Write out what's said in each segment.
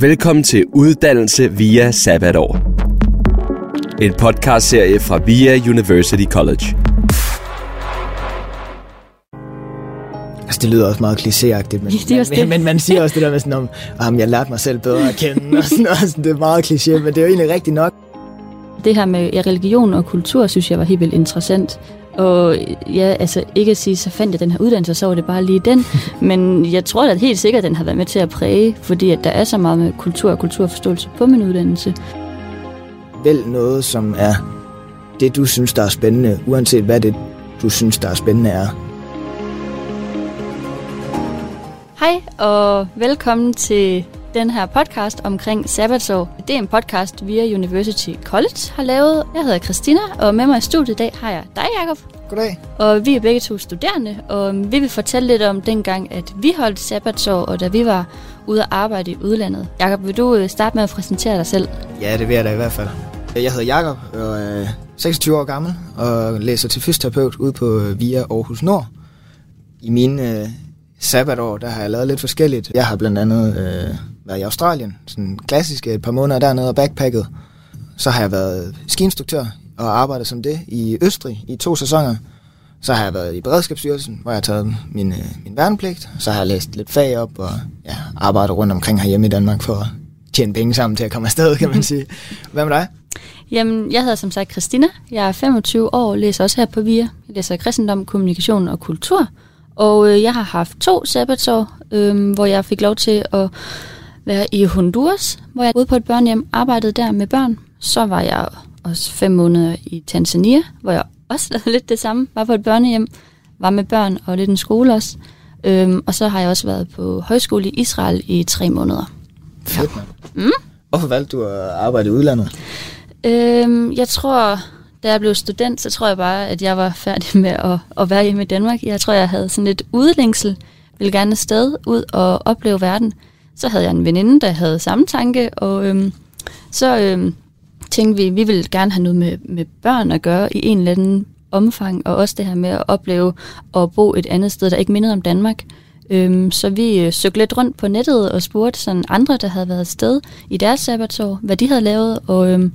Velkommen til Uddannelse via Sabbatår. En podcastserie fra VIA University College. Altså, det lyder også meget klichéagtigt, men, Ja, det også men, det. men man siger også det der med sådan om, at jeg lærte mig selv bedre at kende, og sådan noget. Sådan, det er meget kliché, men det er jo egentlig rigtigt nok. Det her med religion og kultur, synes jeg var helt vildt interessant. Og ja, altså ikke at sige, så fandt jeg den her uddannelse, og så var det bare lige den. Men jeg tror at helt sikkert, at den har været med til at præge, fordi at der er så meget med kultur og kulturforståelse på min uddannelse. Vælg noget, som er det, du synes, der er spændende, uanset hvad det, du synes, der er spændende er. Hej og velkommen til den her podcast omkring sabbatsår. Det er en podcast, via University College har lavet. Jeg hedder Christina, og med mig i studiet i dag har jeg dig, Jacob. Goddag. Og vi er begge to studerende, og vi vil fortælle lidt om dengang, at vi holdt sabbatsår, og da vi var ude at arbejde i udlandet. Jakob, vil du øh, starte med at præsentere dig selv? Ja, det vil jeg da i hvert fald. Jeg hedder Jakob og er 26 år gammel og læser til fysioterapeut ude på VIA Aarhus Nord. I mine øh, sabbatår, der har jeg lavet lidt forskelligt. Jeg har blandt andet øh, været i Australien, sådan klassisk et par måneder dernede og backpacket. Så har jeg været skiinstruktør og arbejdet som det i Østrig i to sæsoner. Så har jeg været i Beredskabsstyrelsen, hvor jeg har taget min, øh, min værnepligt. Så har jeg læst lidt fag op og ja, arbejdet rundt omkring herhjemme i Danmark for at tjene penge sammen til at komme afsted, kan man sige. Hvad med dig? Jamen, jeg hedder som sagt Christina. Jeg er 25 år og læser også her på VIA. Jeg læser kristendom, kommunikation og kultur. Og øh, jeg har haft to sabbatsår, øh, hvor jeg fik lov til at være i Honduras, hvor jeg ude på et børnehjem arbejdede der med børn. Så var jeg også fem måneder i Tanzania, hvor jeg også lavede lidt det samme. Var på et børnehjem, var med børn og lidt en skole også. Øhm, og så har jeg også været på højskole i Israel i tre måneder. Fedt, mand. Mm? Hvorfor valgte du at arbejde i udlandet? Øhm, jeg tror, da jeg blev student, så tror jeg bare, at jeg var færdig med at, at være hjemme i Danmark. Jeg tror, jeg havde sådan lidt udlængsel, ville gerne afsted ud og opleve verden. Så havde jeg en veninde, der havde samme tanke, og øhm, så øhm, tænkte vi, vi ville gerne have noget med, med børn at gøre i en eller anden omfang, og også det her med at opleve at bo et andet sted, der ikke mindede om Danmark. Øhm, så vi øh, søgte lidt rundt på nettet og spurgte sådan andre, der havde været afsted i deres sabbatår, hvad de havde lavet, og øhm,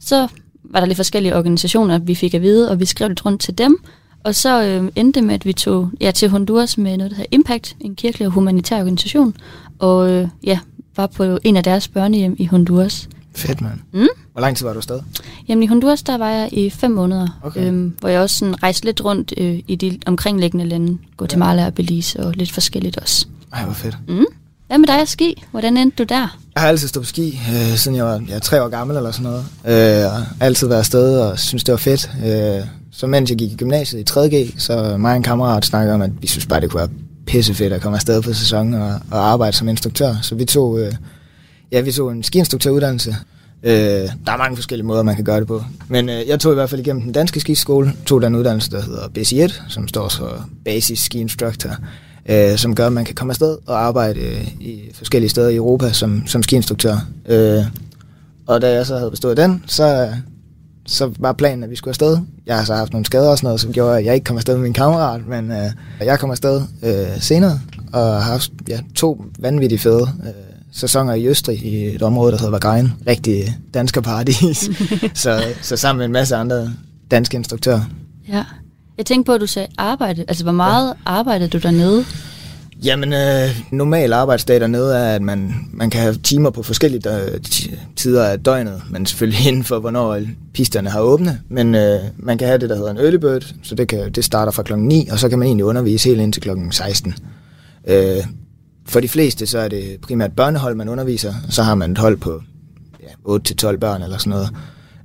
så var der lidt forskellige organisationer, vi fik at vide, og vi skrev lidt rundt til dem. Og så øh, endte det med, at vi tog ja, til Honduras med noget, der hedder Impact, en kirkelig og humanitær organisation, og øh, ja, var på en af deres børnehjem i Honduras. Fedt, mand. Mm. Hvor lang tid var du afsted? Jamen i Honduras, der var jeg i fem måneder, Okay. øhm, hvor jeg også sådan rejste lidt rundt øh, i de omkringliggende lande, Guatemala og Belize og lidt forskelligt også. Ej, hvor fedt. Mm. Hvad med dig og ski? Hvordan endte du der? Jeg har altid stået på ski, øh, siden jeg var ja, tre år gammel eller sådan noget. Øh, og altid været afsted og synes det var fedt. Øh, så mens jeg gik i gymnasiet i 3.G, så mig og en kammerat snakkede om, at vi synes bare, det kunne være pissefedt at komme afsted på sæsonen og, og arbejde som instruktør. Så vi tog, øh, ja, vi tog en skiinstruktøruddannelse. Øh, der er mange forskellige måder, man kan gøre det på. Men øh, jeg tog i hvert fald igennem den danske skiskole, tog den uddannelse, der hedder BC1, som står for Basic Ski Instructor, øh, som gør, at man kan komme afsted og arbejde øh, i forskellige steder i Europa som, som skiinstruktør. Øh, og da jeg så havde bestået den, så, så var planen, at vi skulle afsted. Jeg har så haft nogle skader og sådan noget, som gjorde, at jeg ikke kom afsted med min kammerat, men øh, jeg kom afsted øh, senere og har haft ja, to vanvittigt fede øh, sæsoner i Østrig i et område, der hedder Vagrein. Rigtig dansker paradis. så, så sammen med en masse andre danske instruktører. Ja. Jeg tænkte på, at du sagde arbejde. Altså, hvor meget ja. arbejdede du dernede? Jamen, øh, normal arbejdsdag dernede er, at man, man kan have timer på forskellige dø- tider af døgnet, men selvfølgelig inden for, hvornår pisterne har åbne. Men øh, man kan have det, der hedder en early bird, så det, kan, det starter fra klokken 9, og så kan man egentlig undervise helt indtil klokken 16. Øh, for de fleste, så er det primært børnehold, man underviser, og så har man et hold på ja, 8-12 børn eller sådan noget.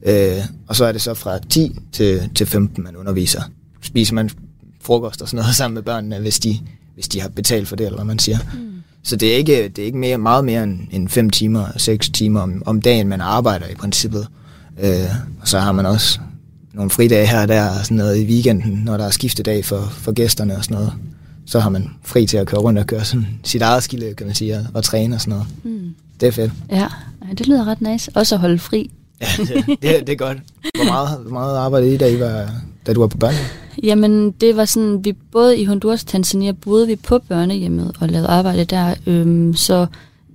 Øh, og så er det så fra 10 til, til 15, man underviser. Spiser man frokost og sådan noget sammen med børnene, hvis de, hvis de har betalt for det, eller hvad man siger. Mm. Så det er ikke, det er ikke mere, meget mere end, end 5 timer, 6 timer om, om dagen, man arbejder i princippet. Øh, og så har man også nogle fridage her og der, og sådan noget i weekenden, når der er skiftedag for, for gæsterne og sådan noget. Så har man fri til at køre rundt og køre sådan sit eget skiløb, kan man sige, og, og træne og sådan noget. Mm. Det er fedt. Ja, det lyder ret nice. Også at holde fri. Ja, det, det, det er godt. Hvor meget, hvor meget arbejdede I, da, I var, da du var på børnehjem? Jamen, det var sådan, vi både i Honduras og Tanzania boede vi på børnehjemmet og lavede arbejde der. Øhm, så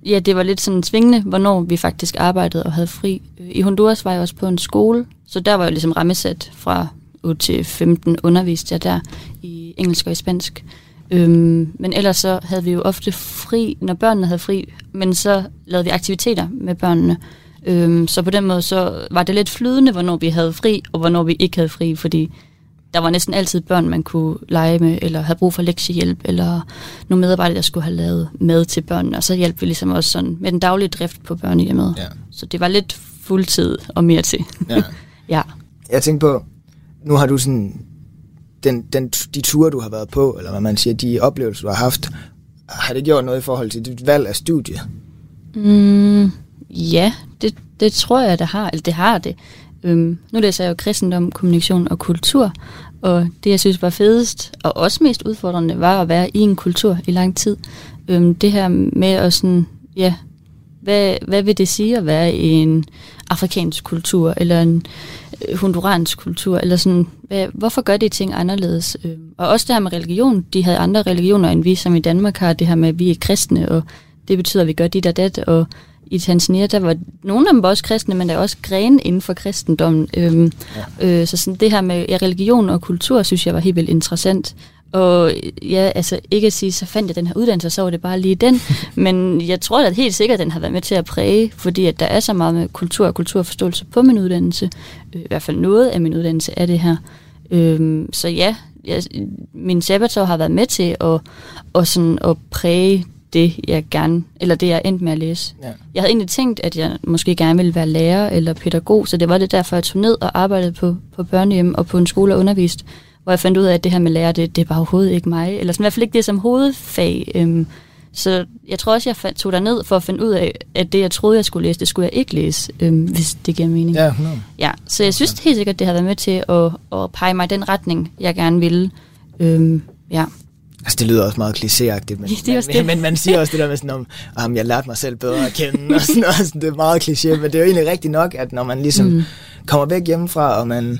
ja, det var lidt sådan svingende, hvornår vi faktisk arbejdede og havde fri. Øh, I Honduras var jeg også på en skole, så der var jeg ligesom rammesat fra 8 til 15 underviste jeg der i engelsk og i spansk. Øhm, men ellers så havde vi jo ofte fri, når børnene havde fri, men så lavede vi aktiviteter med børnene. Øhm, så på den måde så var det lidt flydende, hvornår vi havde fri, og hvornår vi ikke havde fri, fordi der var næsten altid børn, man kunne lege med, eller havde brug for lektiehjælp, eller nogle medarbejdere, der skulle have lavet mad til børnene, og så hjalp vi ligesom også sådan med den daglige drift på børnehjemmet. Ja. Så det var lidt fuldtid og mere til. Ja. ja. Jeg tænkte på, nu har du sådan, den, den, de ture, du har været på, eller hvad man siger, de oplevelser, du har haft, har det gjort noget i forhold til dit valg af studie? Mm, ja, det, det tror jeg, det har. Eller det har det. Øhm, nu læser jeg jo kristendom, kommunikation og kultur, og det, jeg synes var fedest, og også mest udfordrende, var at være i en kultur i lang tid. Øhm, det her med at sådan, ja, hvad, hvad vil det sige at være i en afrikansk kultur, eller en øh, honduransk kultur, eller sådan, hvad, hvorfor gør de ting anderledes? Øhm, og også det her med religion, de havde andre religioner end vi, som i Danmark har, det her med, at vi er kristne, og det betyder, at vi gør dit og dat, og i Tanzania, der var nogle af dem var også kristne, men der er også grene inden for kristendommen. Øhm, ja. øh, så sådan det her med ja, religion og kultur, synes jeg var helt vildt interessant. Og ja, altså ikke at sige, så fandt jeg den her uddannelse, så var det bare lige den. Men jeg tror at helt sikkert, at den har været med til at præge, fordi at der er så meget med kultur og kulturforståelse på min uddannelse. Øh, I hvert fald noget af min uddannelse er det her. Øhm, så ja, jeg, min sabbatår har været med til at, og sådan, at præge det, jeg gerne, eller det, jeg endte med at læse. Ja. Jeg havde egentlig tænkt, at jeg måske gerne ville være lærer eller pædagog, så det var det derfor, jeg tog ned og arbejdede på, på børnehjem og på en skole og undervist, hvor jeg fandt ud af, at det her med lærer, det, det er bare overhovedet ikke mig, eller sådan, i hvert fald ikke det som hovedfag. Øhm, så jeg tror også, jeg fandt, tog ned for at finde ud af, at det, jeg troede, jeg skulle læse, det skulle jeg ikke læse, øhm, hvis det giver mening. Ja, no. ja, så jeg synes helt sikkert, det har været med til at, at pege mig i den retning, jeg gerne ville. Øhm, ja. Altså, det lyder også meget klichéagtigt, men, ja, men, men man siger også det der med sådan om, om jeg lærte mig selv bedre at kende, og sådan noget. det er meget kliché, men det er jo egentlig rigtigt nok, at når man ligesom mm. kommer væk hjemmefra, og man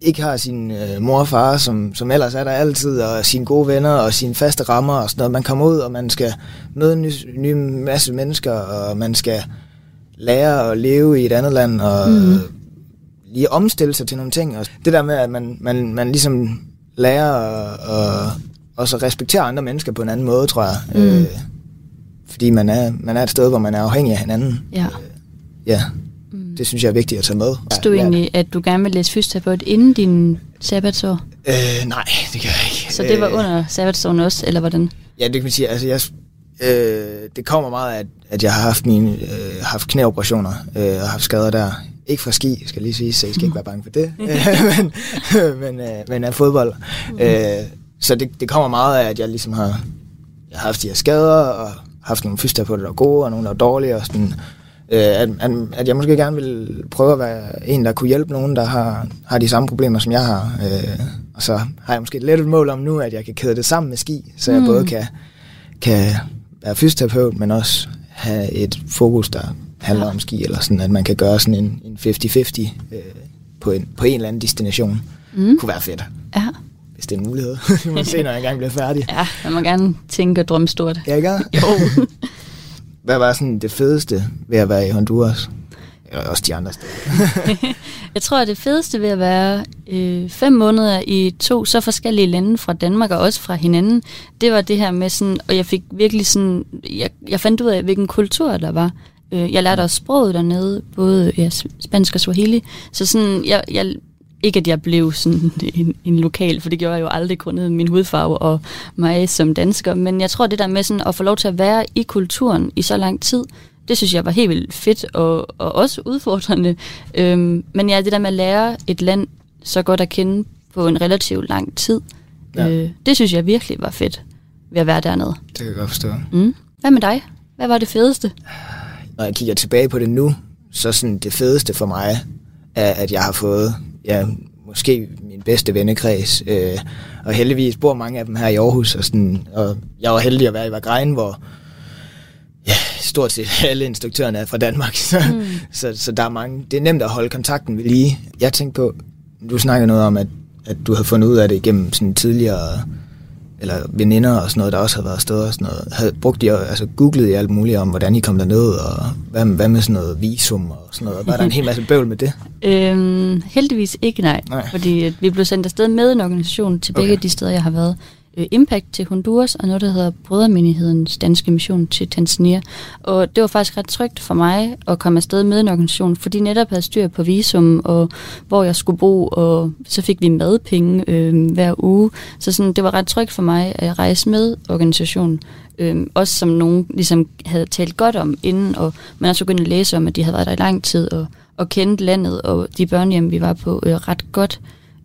ikke har sin øh, mor og far, som, som ellers er der altid, og sine gode venner, og sine faste rammer, og sådan noget. Man kommer ud, og man skal møde en ny, ny masse mennesker, og man skal lære at leve i et andet land, og mm. lige omstille sig til nogle ting. Og det der med, at man, man, man ligesom lærer at, at og så respektere andre mennesker på en anden måde, tror jeg. Mm. Øh, fordi man er, man er et sted, hvor man er afhængig af hinanden. Ja. Øh, ja. Mm. Det synes jeg er vigtigt at tage med. Synes du egentlig, at du gerne vil læse fysioterapeut inden din sabbatsår? Øh, nej, det kan jeg ikke. Så det var øh, under sabbatsåren også, eller hvordan? Ja, det kan man sige. Altså, jeg, øh, det kommer meget af, at, at jeg har haft mine øh, haft knæoperationer øh, og haft skader der. Ikke fra ski, skal jeg lige sige, så I skal ikke være bange for det. men, men, øh, men af fodbold. Mm. Øh, så det, det kommer meget af, at jeg ligesom har, jeg har haft de her skader, og haft nogle fysioterapeuter, der er gode, og nogle, der er dårlige, og sådan, øh, at, at, at jeg måske gerne vil prøve at være en, der kunne hjælpe nogen, der har, har de samme problemer, som jeg har. Øh, og så har jeg måske et lidt mål om nu, at jeg kan kæde det sammen med ski, så jeg mm. både kan, kan være fysioterapeut, men også have et fokus, der handler ja. om ski, eller sådan, at man kan gøre sådan en, en 50-50 øh, på, en, på en eller anden destination. Mm. kunne være fedt. Ja hvis det er en mulighed. vi må se, når jeg engang bliver færdig. Ja, man må gerne tænke og drømme stort. Ja, ikke? Jo. Hvad var sådan det fedeste ved at være i Honduras? Eller også de andre steder. jeg tror, at det fedeste ved at være øh, fem måneder i to så forskellige lande fra Danmark og også fra hinanden, det var det her med sådan, og jeg fik virkelig sådan, jeg, jeg fandt ud af, hvilken kultur der var. Øh, jeg lærte også sproget dernede, både ja, spansk og swahili, så sådan, jeg, jeg ikke at jeg blev sådan en, en lokal, for det gjorde jeg jo aldrig grundet min hudfarve og mig som dansker, men jeg tror det der med sådan at få lov til at være i kulturen i så lang tid, det synes jeg var helt vildt fedt og, og også udfordrende. Øhm, men ja, det der med at lære et land så godt at kende på en relativt lang tid, ja. øh, det synes jeg virkelig var fedt ved at være dernede. Det kan jeg godt forstå. Mm. Hvad med dig? Hvad var det fedeste? Når jeg kigger tilbage på det nu, så sådan det fedeste for mig er, at jeg har fået ja, måske min bedste vennekreds. Øh, og heldigvis bor mange af dem her i Aarhus. Og, sådan, og jeg var heldig at være i Vagrein, hvor ja, stort set alle instruktørerne er fra Danmark. Så, mm. så, så der er mange. Det er nemt at holde kontakten ved lige. Jeg tænkte på, du snakker noget om, at, at du havde fundet ud af det igennem sådan tidligere eller veninder og sådan noget, der også havde været afsted og sådan noget, havde brugt de, altså googlet i alt muligt om, hvordan I kom derned, og hvad, hvad med sådan noget visum og sådan noget. Var der en hel masse bøvl med det? Øhm, heldigvis ikke, nej. Nej. Fordi at vi blev sendt afsted med en organisation til begge Okay. de steder, jeg har været. Øh, Impact til Honduras, og noget, der hedder Brødermenighedens Danske Mission til Tanzania. Og det var faktisk ret trygt for mig at komme afsted med en organisation, fordi de netop havde styr på visum, og hvor jeg skulle bo, og så fik vi madpenge øh, hver uge. Så sådan, det var ret trygt for mig at rejse med organisationen. Øh, også som nogen ligesom havde talt godt om inden, og man også begyndt at læse om, at de havde været der i lang tid, og, og kendte landet, og de børnehjem, vi var på, øh, ret godt.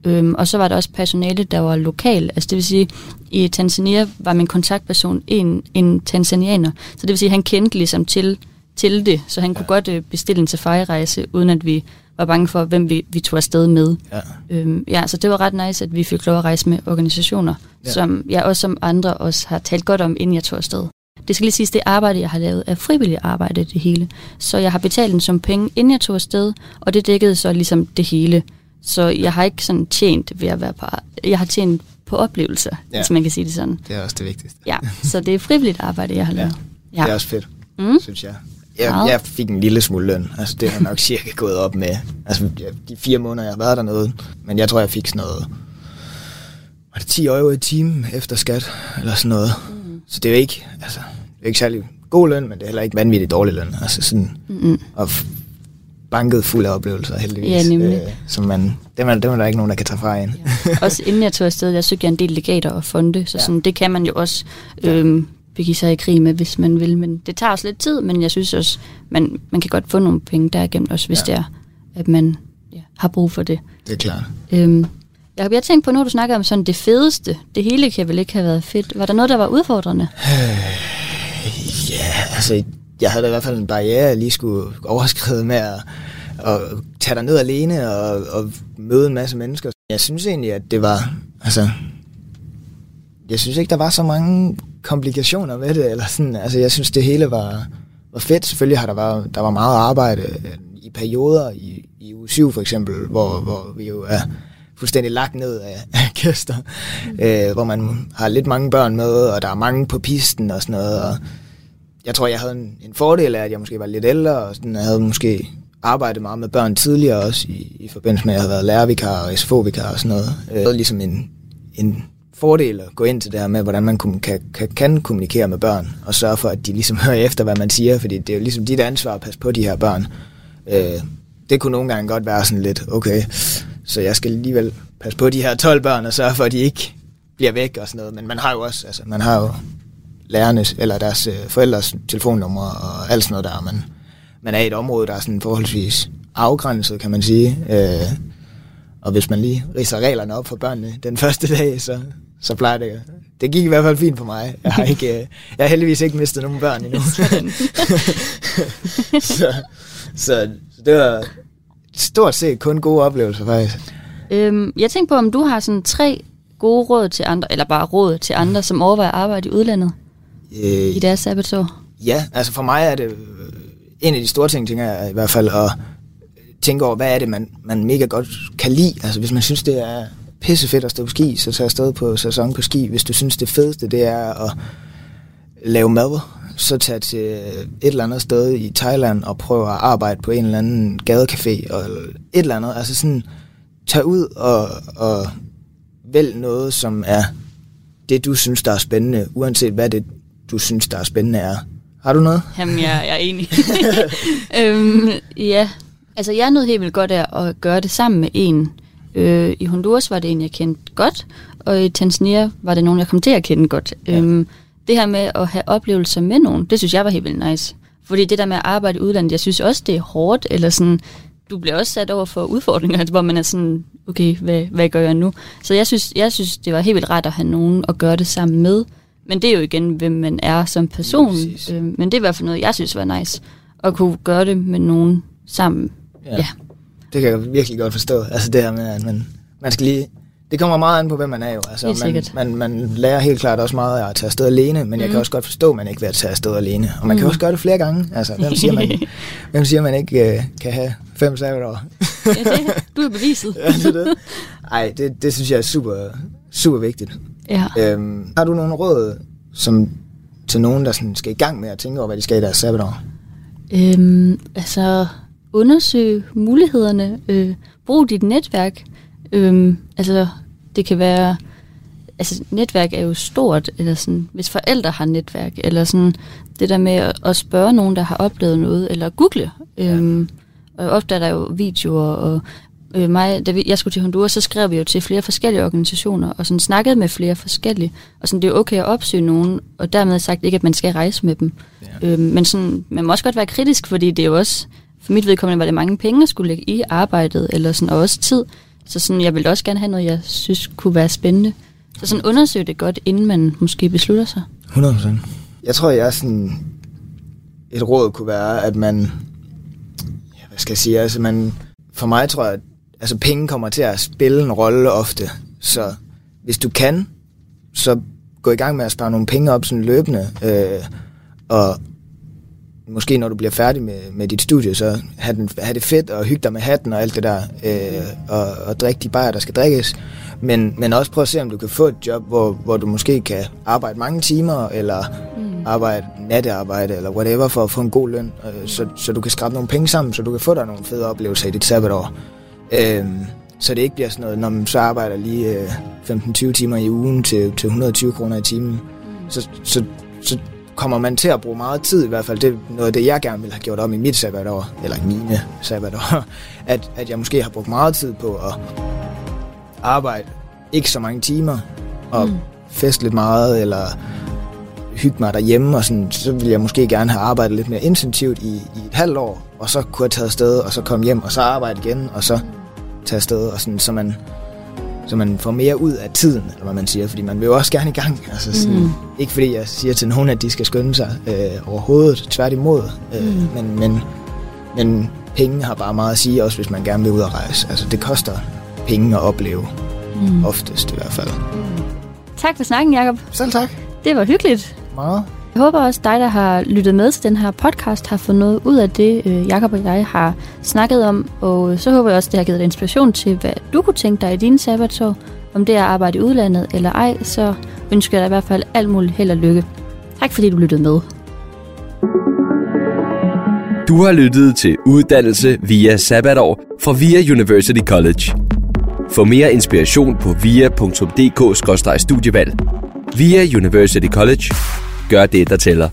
Øhm, og så var der også personale, der var lokal. Altså det vil sige, i Tanzania var min kontaktperson en, en tanzanianer. Så det vil sige, han kendte ligesom til, til det, så han ja. kunne godt øh, bestille en safari-rejse, uden at vi var bange for, hvem vi, vi tog afsted med. Ja. Øhm, ja, så det var ret nice, at vi fik lov at rejse med organisationer, Ja. som jeg også som andre også har talt godt om, inden jeg tog afsted. Det skal lige siges, det arbejde, jeg har lavet, er frivilligt arbejde, det hele. Så jeg har betalt en som penge, inden jeg tog afsted, og det dækkede så ligesom det hele. Så jeg har ikke sådan tjent ved at være på Jeg har tjent på oplevelser, Ja. ja. hvis man kan sige det sådan. Det er også det vigtigste. Ja, så det er frivilligt arbejde, jeg har Ja. lavet. Ja. Det er også fedt, Mm. synes jeg. Jeg, jeg fik en lille smule løn. Altså, det har nok cirka gået op med altså, de fire måneder, jeg har været dernede. Men jeg tror, jeg fik sådan noget... Var det 10 euro i timen efter skat? Eller sådan noget. Mm. Så det er jo ikke... Altså, det er ikke særlig god løn, men det er heller ikke vanvittigt dårlig løn. Altså sådan... Mm-mm. Og f- banket fuld af oplevelser, heldigvis. Ja, nemlig. Øh, som man, dem, er, dem er der ikke nogen, der kan tage fra en. også inden jeg tog afsted, der søgte jeg en del legater og fonde, så Ja. sådan, det kan man jo også øhm, begive sig i krig med, hvis man vil. Men det tager også lidt tid, men jeg synes også, man, man kan godt få nogle penge derigennem, også hvis Ja. ja. det er, at man ja, har brug for det. Det er klart. Øhm, Jacob, jeg tænkte på, når du snakker om sådan det fedeste, det hele kan vel ikke have været fedt. Var der noget, der var udfordrende? Ja, altså, jeg havde da i hvert fald en barriere, jeg lige skulle overskride med at, at tage ned alene og, og møde en masse mennesker. Jeg synes egentlig, at det var, altså, jeg synes ikke, der var så mange komplikationer med det, eller sådan, altså, jeg synes, det hele var, var fedt. Selvfølgelig har der været, der var meget arbejde øh, i perioder, i, i uge 7 for eksempel, hvor, hvor vi jo er fuldstændig lagt ned af, af gæster, mm. øh, hvor man har lidt mange børn med, og der er mange på pisten og sådan noget, og jeg tror, jeg havde en, en fordel af, at jeg måske var lidt ældre, og sådan, jeg havde måske arbejdet meget med børn tidligere også, i, i forbindelse med, at jeg havde været lærervikar og SFO-vikar og sådan noget. Øh, jeg havde ligesom en, en fordel at gå ind til det her med, hvordan man kan, kan, kan kommunikere med børn, og sørge for, at de ligesom hører efter, hvad man siger, fordi det er jo ligesom dit ansvar at passe på de her børn. Øh, det kunne nogle gange godt være sådan lidt, okay, så jeg skal alligevel passe på de her 12 børn, og sørge for, at de ikke bliver væk og sådan noget. Men man har jo også, altså man har jo lærernes, eller deres øh, forældres telefonnummer og alt sådan noget der. Man, man er i et område, der er sådan forholdsvis afgrænset, kan man sige. Øh, og hvis man lige ridser reglerne op for børnene den første dag, så, så plejer det... Det gik i hvert fald fint for mig. Jeg har, ikke, øh, jeg har heldigvis ikke mistet nogen børn endnu. så, så, så det var stort set kun gode oplevelser, faktisk. Øhm, jeg tænkte på, om du har sådan tre gode råd til andre, eller bare råd til andre, som overvejer at arbejde i udlandet Øh, i deres sabbatår. Ja, altså for mig er det øh, en af de store ting, tænker jeg i hvert fald, at tænke over, hvad er det, man, man mega godt kan lide. Altså hvis man synes, det er pissefedt at stå på ski, så tag afsted på sæson på ski. Hvis du synes, det fedeste, det er at lave mad, så tag til et eller andet sted i Thailand og prøv at arbejde på en eller anden gadecafé og et eller andet. Altså sådan, tag ud og, og vælg noget, som er det, du synes, der er spændende, uanset hvad det, du synes, der er spændende er. Har du noget? Jamen, jeg, jeg er enig. øhm, ja, altså jeg nød helt vildt godt af at gøre det sammen med en. Øh, I Honduras var det en, jeg kendte godt, og i Tanzania var det nogen, jeg kom til at kende godt. Ja. Øhm, det her med at have oplevelser med nogen, det synes jeg var helt vildt nice. Fordi det der med at arbejde i udlandet, jeg synes også, det er hårdt, eller sådan, du bliver også sat over for udfordringer, hvor man er sådan, okay, hvad, hvad gør jeg nu? Så jeg synes, jeg synes, det var helt vildt rart at have nogen at gøre det sammen med. Men det er jo igen, hvem man er som person. Præcis. Øh, men det er i hvert fald noget, jeg synes var nice. At kunne gøre det med nogen sammen. Ja. ja. Det kan jeg virkelig godt forstå. Altså det her med, at man, man skal lige... Det kommer meget an på, hvem man er jo. Altså, Helt man, sikkert. man, man lærer helt klart også meget af at tage afsted alene, men mm. jeg kan Mm. også godt forstå, at man ikke vil tage afsted alene. Og man mm. kan også gøre det flere gange. Altså, hvem siger man, hvem siger, man ikke uh, kan have fem sabbatår? ja, det, du er beviset. ja, det det. Ej, det, det synes jeg er super, super vigtigt. Ja. Øhm, har du nogle råd som, til nogen, der sådan skal i gang med at tænke over, hvad de skal i deres sabbatår? Øhm, altså, undersøg mulighederne. Øh, brug dit netværk. Øhm, altså, det kan være... Altså, netværk er jo stort, eller sådan, hvis forældre har netværk, eller sådan, det der med at, at spørge nogen, der har oplevet noget, eller google. Øhm, og ofte er der jo videoer, og øh, mig, da vi, jeg skulle til Honduras, så skrev vi jo til flere forskellige organisationer, og sådan snakkede med flere forskellige. Og sådan, det er okay at opsøge nogen, og dermed sagt ikke, at man skal rejse med dem. Ja. Øhm, men sådan, man må også godt være kritisk, fordi det er jo også, for mit vedkommende var det mange penge, at skulle lægge i arbejdet, eller sådan, og også tid. Så sådan, jeg ville også gerne have noget, jeg synes kunne være spændende. Så sådan undersøg det godt, inden man måske beslutter sig. 100%. Jeg tror, jeg er sådan... Et råd kunne være, at man... Ja, hvad skal jeg sige? Altså, man, for mig tror jeg, at altså, penge kommer til at spille en rolle ofte. Så hvis du kan, så gå i gang med at spare nogle penge op sådan løbende. Øh, og måske når du bliver færdig med, med dit studie, så have, den, have det fedt og hygge dig med hatten og alt det der, øh, og, og drikke de bajer, der skal drikkes. Men, men også prøv at se, om du kan få et job, hvor, hvor du måske kan arbejde mange timer, eller mm. arbejde nattearbejde, eller whatever, for at få en god løn, øh, så, så du kan skrabe nogle penge sammen, så du kan få dig nogle fede oplevelser i dit sabbatår. Øh, så det ikke bliver sådan noget, når man så arbejder lige øh, 15-20 timer i ugen til, til 120 kroner i timen, mm. så, så, så kommer man til at bruge meget tid, i hvert fald det er noget af det, jeg gerne vil have gjort om i mit sabbatår, eller mine sabbatår, at, at jeg måske har brugt meget tid på at arbejde ikke så mange timer, og mm. feste lidt meget, eller hygge mig derhjemme, og sådan, så ville jeg måske gerne have arbejdet lidt mere intensivt i, i et halvt år, og så kunne jeg tage afsted, og så komme hjem, og så arbejde igen, og så tage afsted, og sådan, så man, så man får mere ud af tiden, eller hvad man siger, fordi man vil jo også gerne i gang. Altså sådan, mm. Ikke fordi jeg siger til nogen, at de skal skynde sig øh, overhovedet, tværtimod, øh, mm. men, men, men penge har bare meget at sige, også hvis man gerne vil ud og rejse. Altså det koster penge at opleve, mm. oftest i hvert fald. Tak for snakken, Jacob. Selv tak. Det var hyggeligt. Meget. Jeg håber også dig, der har lyttet med til den her podcast, har fået noget ud af det, øh, Jakob og jeg har snakket om. Og så håber jeg også, det har givet dig inspiration til, hvad du kunne tænke dig i dine sabbatår. Om det er at arbejde i udlandet eller ej, så ønsker jeg dig i hvert fald alt muligt held og lykke. Tak fordi du lyttede med. Du har lyttet til Uddannelse via Sabbatår fra VIA University College. Få mere inspiration på via.dk-studievalg. VIA University College. Gør det, der tæller.